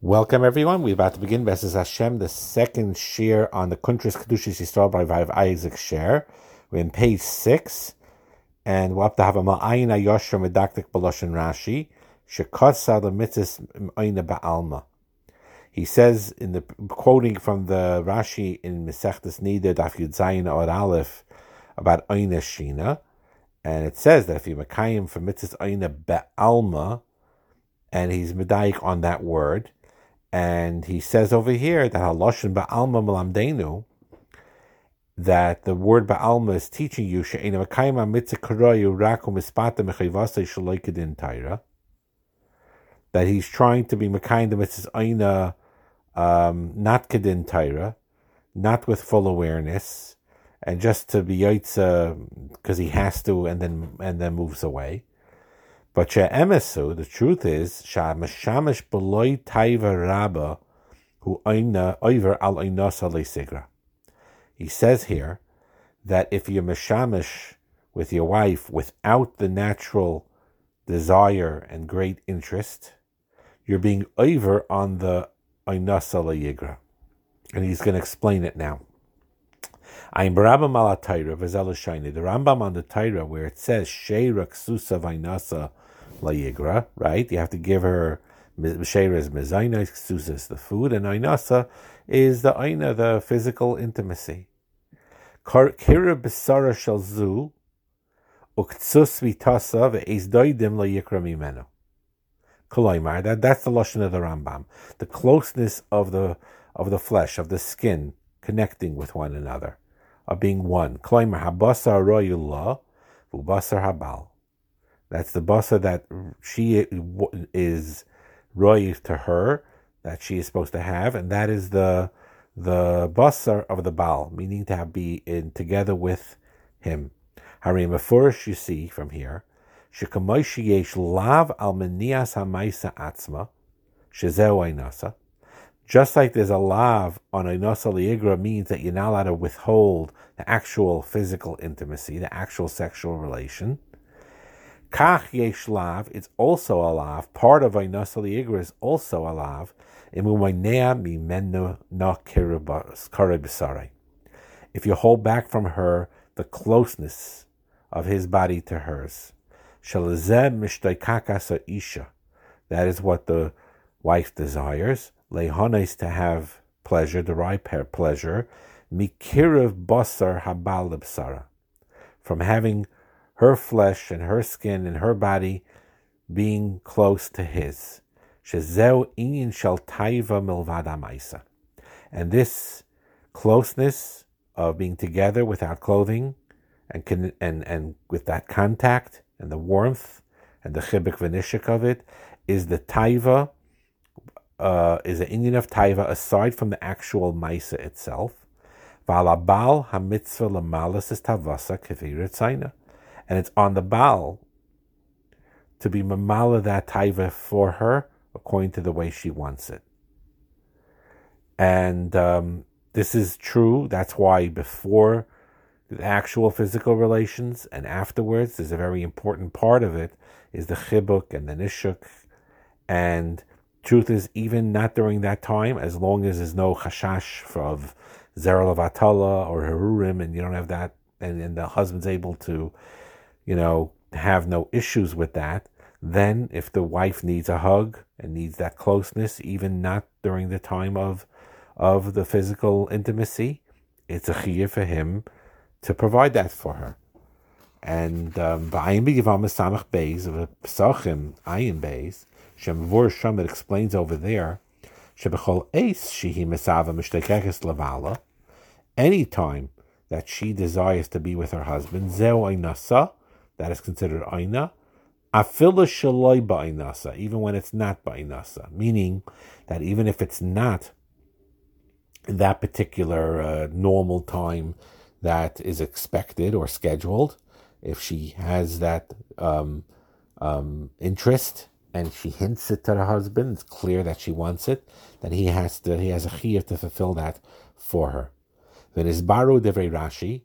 Welcome, everyone. We're about to begin Besses Hashem, the second share on the Kuntras Kedushas Yisrael by Rav Isaac Sher. We're in page six, and we'll have to have a Ma'ayin Ayoshra Medaktik Baloshan Rashi, Shekotsa Lemitzis Aina Ba'alma. He says, in the quoting from the Rashi in Mesechtes Nida, Daf Yud Zayin or Aleph, about Aina Shina, and it says that if you Makayim for Mitzvah Aina Ba'alma, and he's medayik on that word, and he says over here that haloshin ba'alma malamdenu, that the word ba'alma is teaching you she'ena makayma mitzvah karayu raku mispata mechayvasa shaloikadin taira. That he's trying to be makayim the mitzvah aina, um, not kedin taira, not with full awareness, and just to be yaitza because he has to, and then and then moves away. But she'emesu, the truth is, sha'mashamish beloy taiva rabba hu oina over al oinosa sigra. He says here that if you're mashamish with your wife without the natural desire and great interest, you're being over on the oinosa yigra. And he's going to explain it now. I'm Barabam ala Taira, The Rambam on the Taira, where it says, Sheira ksusa vainasa layigra, right? You have to give her Mishera is is the food, and ainasa is the aina, the physical intimacy. Kira besara shalzu, uktsus vitasa ve'ezdoidim layikra mimeno. Koloimar, that, that's the lashon of the Rambam. The closeness of the of the flesh, of the skin, connecting with one another, of being one. Koloimar, habasar royullah, ubasar habal. That's the basa that she is roy to her, that she is supposed to have, and that is the the basa of the Baal, meaning to have be in together with him. Harim Mefurish, you see from here, Shekamoshi yesh lav al menias hamaisa atzma, shezeu ainasa. Just like there's a lav on ainasa liigra means that you're not allowed to withhold the actual physical intimacy, the actual sexual relation. Kach yesh lav, it's also a lav. Part of Ainasa Igra is also a lav. If you hold back from her the closeness of his body to hers. isha. That is what the wife desires. Lehones to have pleasure, derive pleasure. Mikirav basar habal From having her flesh and her skin and her body being close to his. Shezeu inyan shel taiva milvad And this closeness of being together without clothing and, and, and with that contact and the warmth and the chibik v'nishik of it is the taiva, uh, is an inyan of taiva aside from the actual maisa itself. V'alabal hamitzvah lamalas is tavasa and it's on the Baal to be mamala that taiva for her according to the way she wants it. And um, this is true. That's why before the actual physical relations and afterwards, there's a very important part of it is the chibuk and the nishuk. And truth is, even not during that time, as long as there's no chashash of zeral of atala or herurim, and you don't have that, and, and the husband's able to you know, have no issues with that. Then, if the wife needs a hug and needs that closeness, even not during the time of of the physical intimacy, it's a chiyah for him to provide that for her. And um, ba'ayim b'givam samach beis of pesachim ayin beis shem vor it explains over there shebechol eis shehi mesava mishtekekes lavala. Any time that she desires to be with her husband, zeu nasa that is considered aina. Afila shaloi ba'inasa, even when it's not ba'inasa, meaning that even if it's not that particular uh, normal time that is expected or scheduled, if she has that um, um, interest and she hints it to her husband, it's clear that she wants it, then he has to he has a chiyah to fulfill that for her. Then is baru devrei Rashi,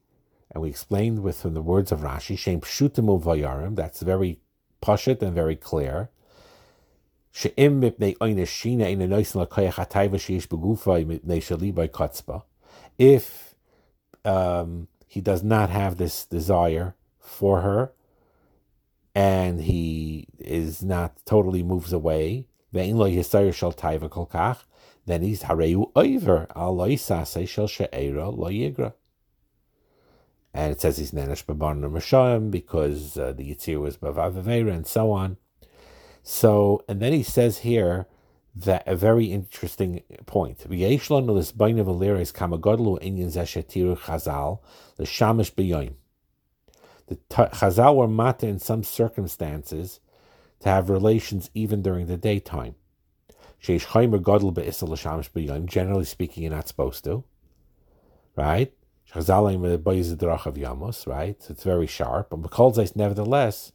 and we explained with from the words of Rashi, Shem Pshutim Uvayarim, that's very pashut and very clear. She'im mipnei in a noisin lakoyach sheish mipnei kotzba. If um, he does not have this desire for her, and he is not totally moves away, then he's hareu over al loisase shel she'era lo yigra. And it says he's nenesh b'barna Rishayim because uh, the Yitzir was b'vavavera and so on. So, and then he says here that a very interesting point. The chazal were mata in some circumstances to have relations even during the daytime. Generally speaking, you're not supposed to. Right? Right? It's very sharp. But Mekolzais, nevertheless,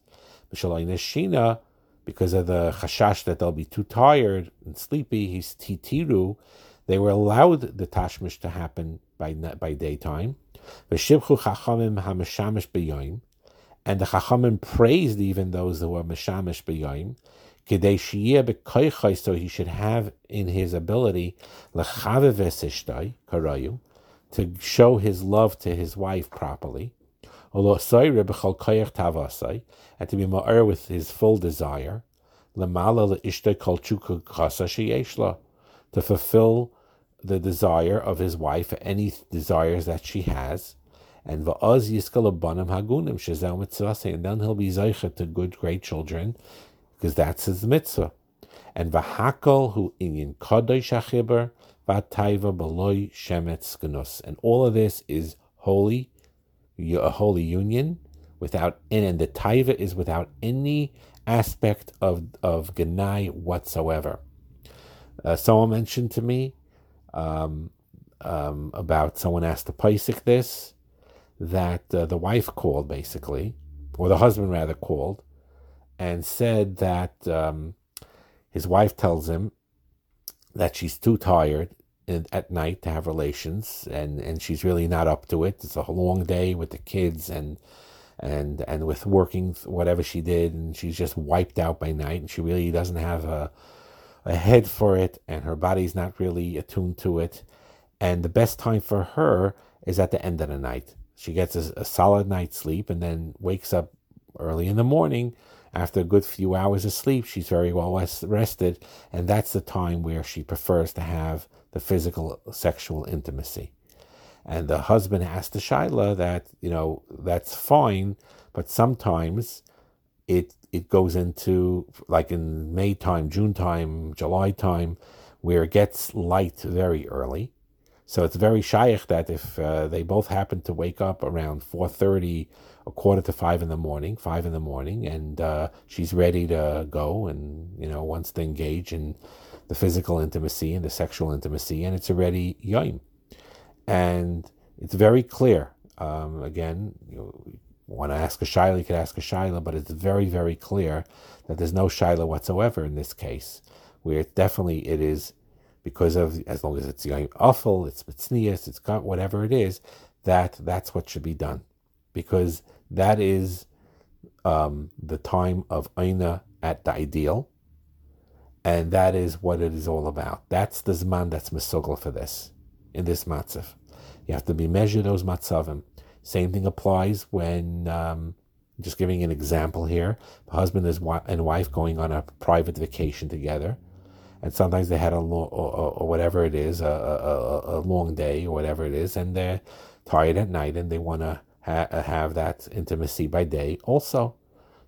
because of the chashash that they'll be too tired and sleepy, he's titiru, they were allowed the tashmish to happen by by daytime. V'shibchu chachamim hamashamish b'yoyim, and the chachamim praised even those who were mashamish b'yoyim, so he should have in his ability lechavev esishtai karayu, to show his love to his wife properly, and to be ma'er with his full desire, to fulfill the desire of his wife, any desires that she has, and and then he'll be zeicha to good, great children, because that's his mitzvah. And v'hakol hu inyan kadosh achiber, beloy shemetz And all of this is holy, a holy union, without and the taiva is without any aspect of of genai whatsoever. Uh, someone mentioned to me um, um, about someone asked the Paisik this that uh, the wife called basically, or the husband rather called, and said that um, his wife tells him that she's too tired at night to have relations, and and she's really not up to it. It's a long day with the kids and and and with working whatever she did, and she's just wiped out by night, and she really doesn't have a a head for it, and her body's not really attuned to it. And the best time for her is at the end of the night. She gets a, a solid night's sleep, and then wakes up early in the morning after a good few hours of sleep, she's very well rested, and that's the time where she prefers to have the physical sexual intimacy. And the husband asked the Shaila that, you know, that's fine, but sometimes it it goes into like in May time, June time, July time, where it gets light very early. So it's very shaykh that if uh, they both happen to wake up around 4.30 a quarter to five in the morning, five in the morning, and uh, she's ready to go and, you know, wants to engage in the physical intimacy and the sexual intimacy, and it's already yom. And it's very clear. Um, again, you want to ask a shaila, you can ask a shaila, but it's very, very clear that there's no shaila whatsoever in this case, where definitely it is because of, as long as it's yom awful, it's mitznias, it's got whatever it is, that that's what should be done. Because that is um, the time of Aina at the ideal. And that is what it is all about. That's the Zman that's Mesogel for this, in this matzav. You have to be measured those matzavim. Same thing applies when, um, just giving an example here, the husband and wife going on a private vacation together. And sometimes they had a long, or, or, whatever it is, a, a, a long day or whatever it is, and they're tired at night and they want to ha- have that intimacy by day. Also,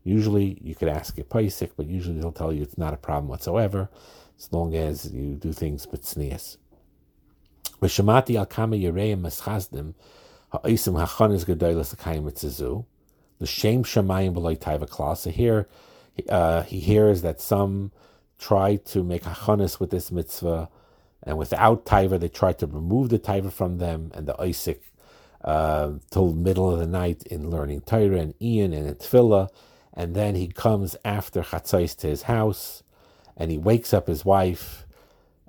usually you could ask a Paisik, but usually they'll tell you it's not a problem whatsoever, as long as you do things with sneas. V'shamati al kama yireim meschazdim ha'osim hachanis gedoylas l'kayim mitzizu l'shem shamayim b'loy taiva klas. So here uh, he hears that some try to make hachanis with this mitzvah, and without taiva they try to remove the taiva from them, and the Isaac uh, till middle of the night in learning Torah and Ian and Tefillah, and then he comes after Chatzais to his house, and he wakes up his wife.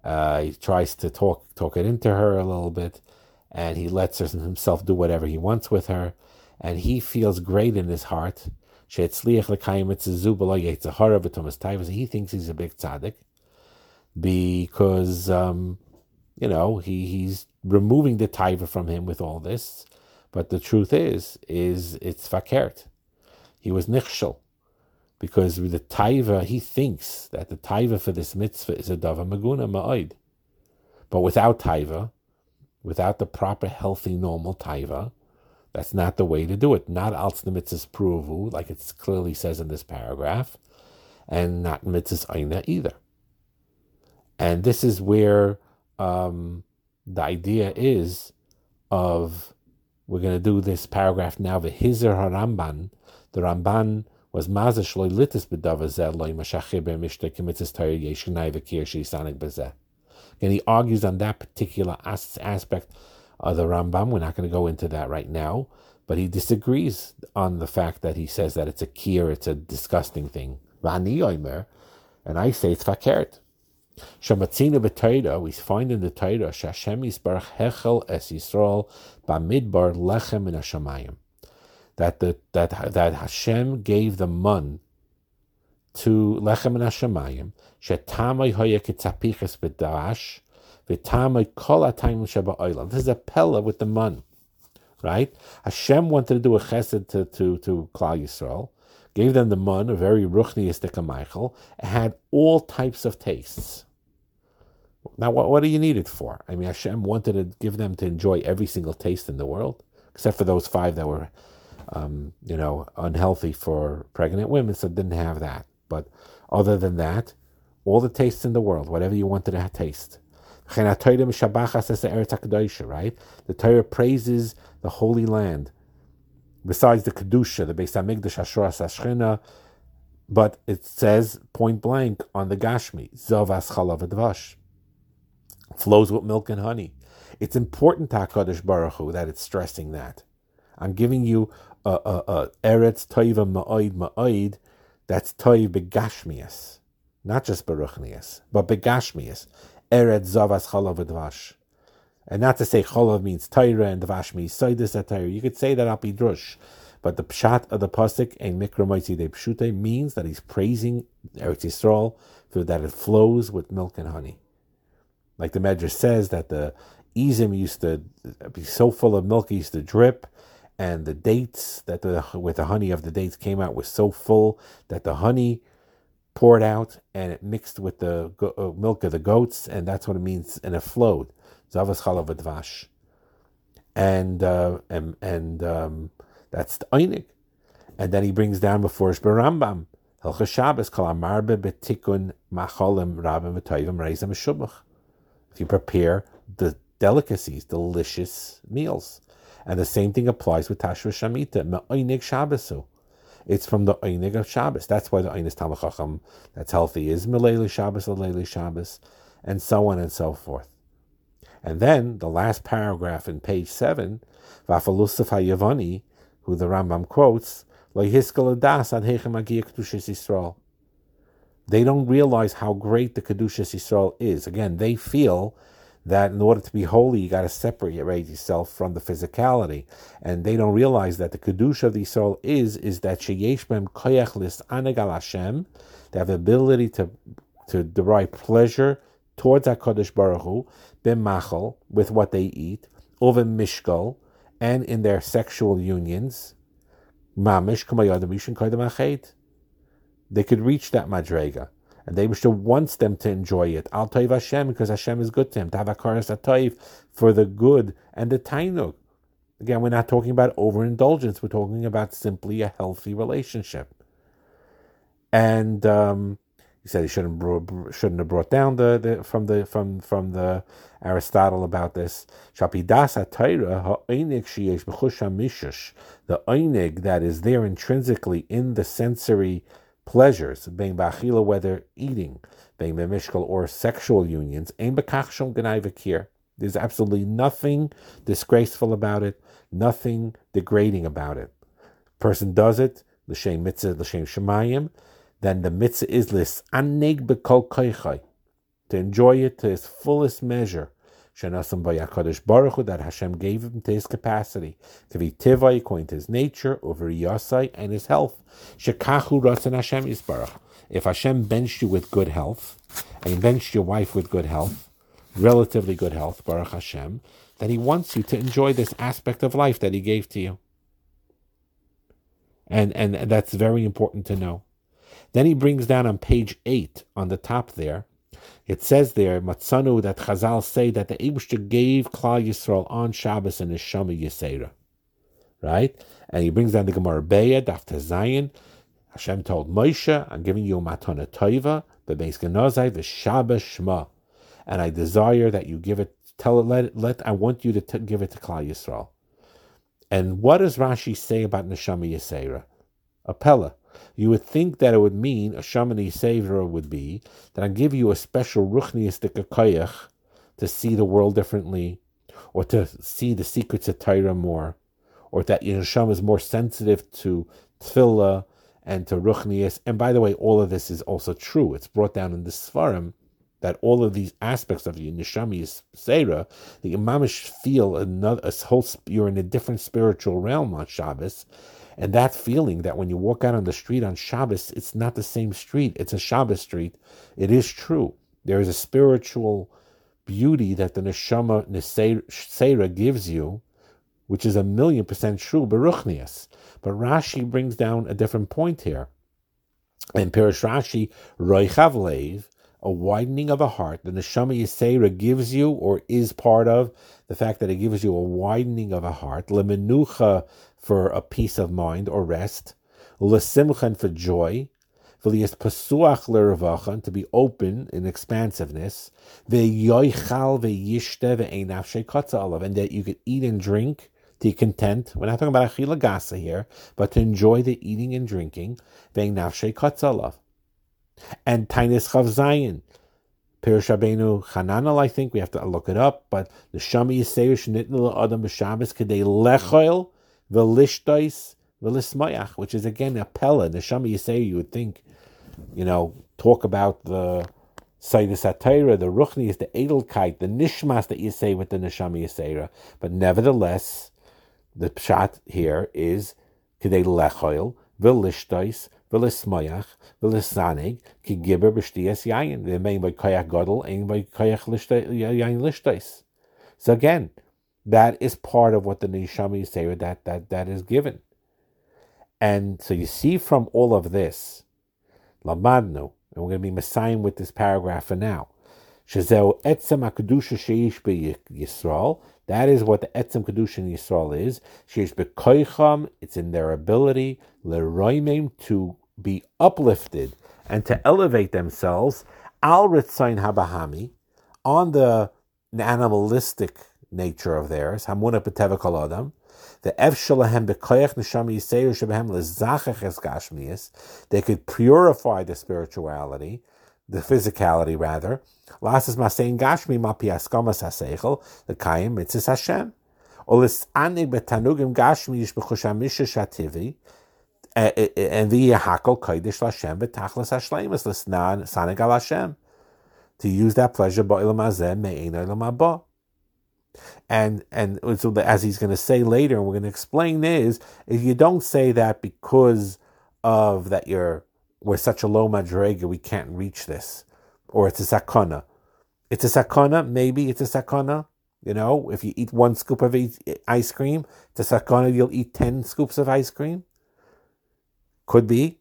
Uh, he tries to talk talk it into her a little bit, and he lets her, himself do whatever he wants with her, and he feels great in his heart. He thinks he's a big tzaddik because, um, you know, he, he's removing the taiva from him with all this. But the truth is, is it's fakert. He was nichshel. Because with the taiva, he thinks that the taiva for this mitzvah is a dava maguna ma'oid. But without taiva, without the proper, healthy, normal taiva, that's not the way to do it. Not alts the mitzvahs pruvu, like it clearly says in this paragraph, and not mitzvahs aina either. And this is where um, the idea is of we're going to do this paragraph now. the V'hizer haramban, the Ramban was mazash loy litis b'davazel loy mashachir b'mishte kimitzis Torah yeshinai v'kir shisanik b'zeh. And he argues on that particular aspect of the Rambam. We're not going to go into that right now, but he disagrees on the fact that he says that it's a kir, it's a disgusting thing. And I say it's fakert. Shamatzina b'Torah, we find in the Torah, Shashem Yisbarach Hechel Es Yisrael Bamidbar Lechem in Hashemayim. That the that that Hashem gave the mun to Lechem in Hashemayim, Shetamai Hoya Kitzapiches B'Dash, V'Tamai Kol Atayim Sheba. This is a pella with the mun, right? Hashem wanted to do a chesed to to to Klal Yisrael gave them the mun, a very ruchniistic Michael, had all types of tastes. Now, what, what do you need it for? I mean, Hashem wanted to give them to enjoy every single taste in the world, except for those five that were, um, you know, unhealthy for pregnant women, so didn't have that. But other than that, all the tastes in the world, whatever you wanted to taste. Right? The Torah praises the Holy Land besides the Kedusha, the Beis Hamikdash, Hashras Ashchina, but it says point blank on the Gashmi, Zavas Chalav flows with milk and honey. It's important to HaKadosh Baruch Hu that it's stressing that. I'm giving you Eretz Toiva Ma'oid Ma'oid that's Toiv Begashmias, not just Baruchnias, but Begashmias. Eretz Zavas Chalav Advash. And not to say cholav means Torah and Dvash means Soidus Torah. You could say that al drush. But the pshat of the pasuk and mikra de pshute means that he's praising Eretz Yisrael for that it flows with milk and honey. Like the Medrash says that the izim used to be so full of milk, it used to drip, and the dates that the with the honey of the dates came out was so full that the honey poured out and it mixed with the uh, milk of the goats, and that's what it means, and it flowed. Zavas chalav advash. And, uh, and, and um, that's the Einig. And then he brings down before Rambam, Hilchas Shabbos, kol amarbe betikun macholim rabim v'toivim reizim shubach. If you prepare the delicacies, delicious meals. And the same thing applies with Tashra Shamita, me'oinig Shabbosu. It's from the Einig of Shabbos. That's why the Einig Tamachacham that's healthy is Meleli Shabbos, Meleli Shabbos, and so on and so forth. And then the last paragraph in page 7, Vafalusaf HaYavani, who the Rambam quotes, they don't realize how great the Kedushas Yisrael is. Again, they feel that in order to be holy, you got to separate yourself from the physicality, and they don't realize that the kedusha of the soul is is that sheyesh bem koyach lis anagal Hashem, they have the ability to to derive pleasure towards HaKadosh Baruch Hu, b'machal, with what they eat, over mishkal, and in their sexual unions, mamish They could reach that madrega, and they wish to wants them to enjoy it. Al toiv Hashem, because Hashem is good to him. To have Tavakaras atoiv, for the good and the tainuk. Again, we're not talking about overindulgence. We're talking about simply a healthy relationship. And um, he said he shouldn't shouldn't have brought down the, the from the from from the Aristotle about this. Shapidas the einig that is there intrinsically in the sensory pleasures, being bachila, whether eating, being mishkal or sexual unions, ain bekach There's absolutely nothing disgraceful about it, nothing degrading about it. Person does it, l'shem mitzvah, l'shem shemayim, then the mitzvah is lis bekol koichai, to enjoy it to its fullest measure, Shenasam Bayakadosh Baruch that Hashem gave him to his capacity to be tivai according to his nature, over yasai and his health. Shekachu Ratzon Hashem Yisbarach. If Hashem benched you with good health, and he benched your wife with good health, relatively good health, Baruch Hashem, then he wants you to enjoy this aspect of life that he gave to you. And, and that's very important to know. Then he brings down on page 8 on the top there, it says there, Matzanu, that Chazal say that the Eibishter gave Klal Yisrael on Shabbos and Neshama Yisera. Right? And he brings down the Gemara Beya, Daf Zion. Hashem told Moshe, I'm giving you matana toiva, the Beis Genozai, the Shabbos Shema. And I desire that you give it, tell it, let, let I want you to t- give it to Klal Yisrael. And what does Rashi say about Neshama Yisera? A Pella. You would think that it would mean a shamani savior would be that I give you a special ruchniistic koyach to see the world differently, or to see the secrets of Torah more, or that your neshama is more sensitive to tefillah and to ruchnias. And by the way, all of this is also true. It's brought down in the Svarim that all of these aspects of your neshama is seira, The imamish feel another a whole you're in a different spiritual realm on Shabbos, and that feeling that when you walk out on the street on Shabbos, it's not the same street, it's a Shabbos street. It is true. There is a spiritual beauty that the Neshama Neseira gives you, which is a million percent true, Baruchnias. But Rashi brings down a different point here. And Pirish Rashi, Roichavlev, a widening of a heart. The Neshama Yisera gives you or is part of the fact that it gives you a widening of a heart. Lemenucha for a peace of mind or rest, l'simchen for joy, v'liyas pasuach l'revachan, to be open in expansiveness, v'yoichal v'yishte v'einaf shekatza alav, and that you could eat and drink to content. We're not talking about achila gasa here, but to enjoy the eating and drinking, v'einaf shekatza alav. And tainis chav Zion. Pirish Rabbeinu Chananel, I think we have to look it up, but the Shami Yisrael Shnitnul Adam B'Shabbos Kedei Lechoil Velishtais Velismayach, which is again a pella. Neshama Yisei, you would think, you know, talk about the Sayyidus Atayra, the Ruchni is the Edelkeit, the Nishmas that you say with the Neshama Yisera. But nevertheless, the pshat here is Kedei Lechoil, Velishtais, Velismayach, Velisanig, Ki Gibber B'Shtias Yayin. They're made by Koyach Godel and by Koyach Yayin Lishtais. So again, that is part of what the Neshama say that that that is given. And so you see from all of this, Lamadnu, and we're going to be messiah with this paragraph for now. Etzem sheish Yisrael. That is what the etzem kedusha in Yisrael is. Sheish. It's in their ability leroimim to be uplifted and to elevate themselves al ritzain habahami on the animalistic nature of theirs. Hamuna b'teva adam. The ev shalahem b'koyach neshama yiseyu shebehem lezachach. They could purify the spirituality, the physicality rather. Lasas masein gashmi mapi askamas haseichel the kayim mitzis Hashem. Olis anig betanugim gashmi yish b'chushamisha shativi. And the hakol kodesh Hashem betachlas hashleimus l'snan sanig al Hashem. To use that pleasure ba'ilam hazeh me'ein olam haba. And and so as he's going to say later, and we're going to explain is, if you don't say that because of that you're we're such a low madrega, we can't reach this, or it's a sakana. It's a sakana. Maybe it's a sakana. You know, if you eat one scoop of ice cream, it's a sakana. You'll eat ten scoops of ice cream. Could be.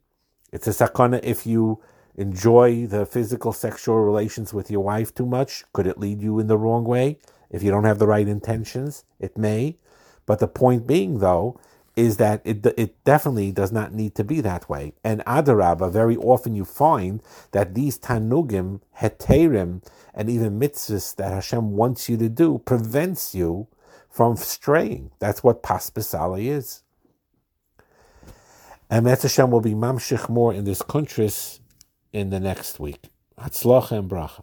It's a sakana if you enjoy the physical sexual relations with your wife too much. Could it lead you in the wrong way? If you don't have the right intentions, it may. But the point being, though, is that it, it definitely does not need to be that way. And Adarabba, very often you find that these tanugim, heterim, and even mitzvahs that Hashem wants you to do prevents you from straying. That's what paspasali is. And Metz Hashem will be mamshich more in this kuntres in the next week. Hatzlacha and bracha.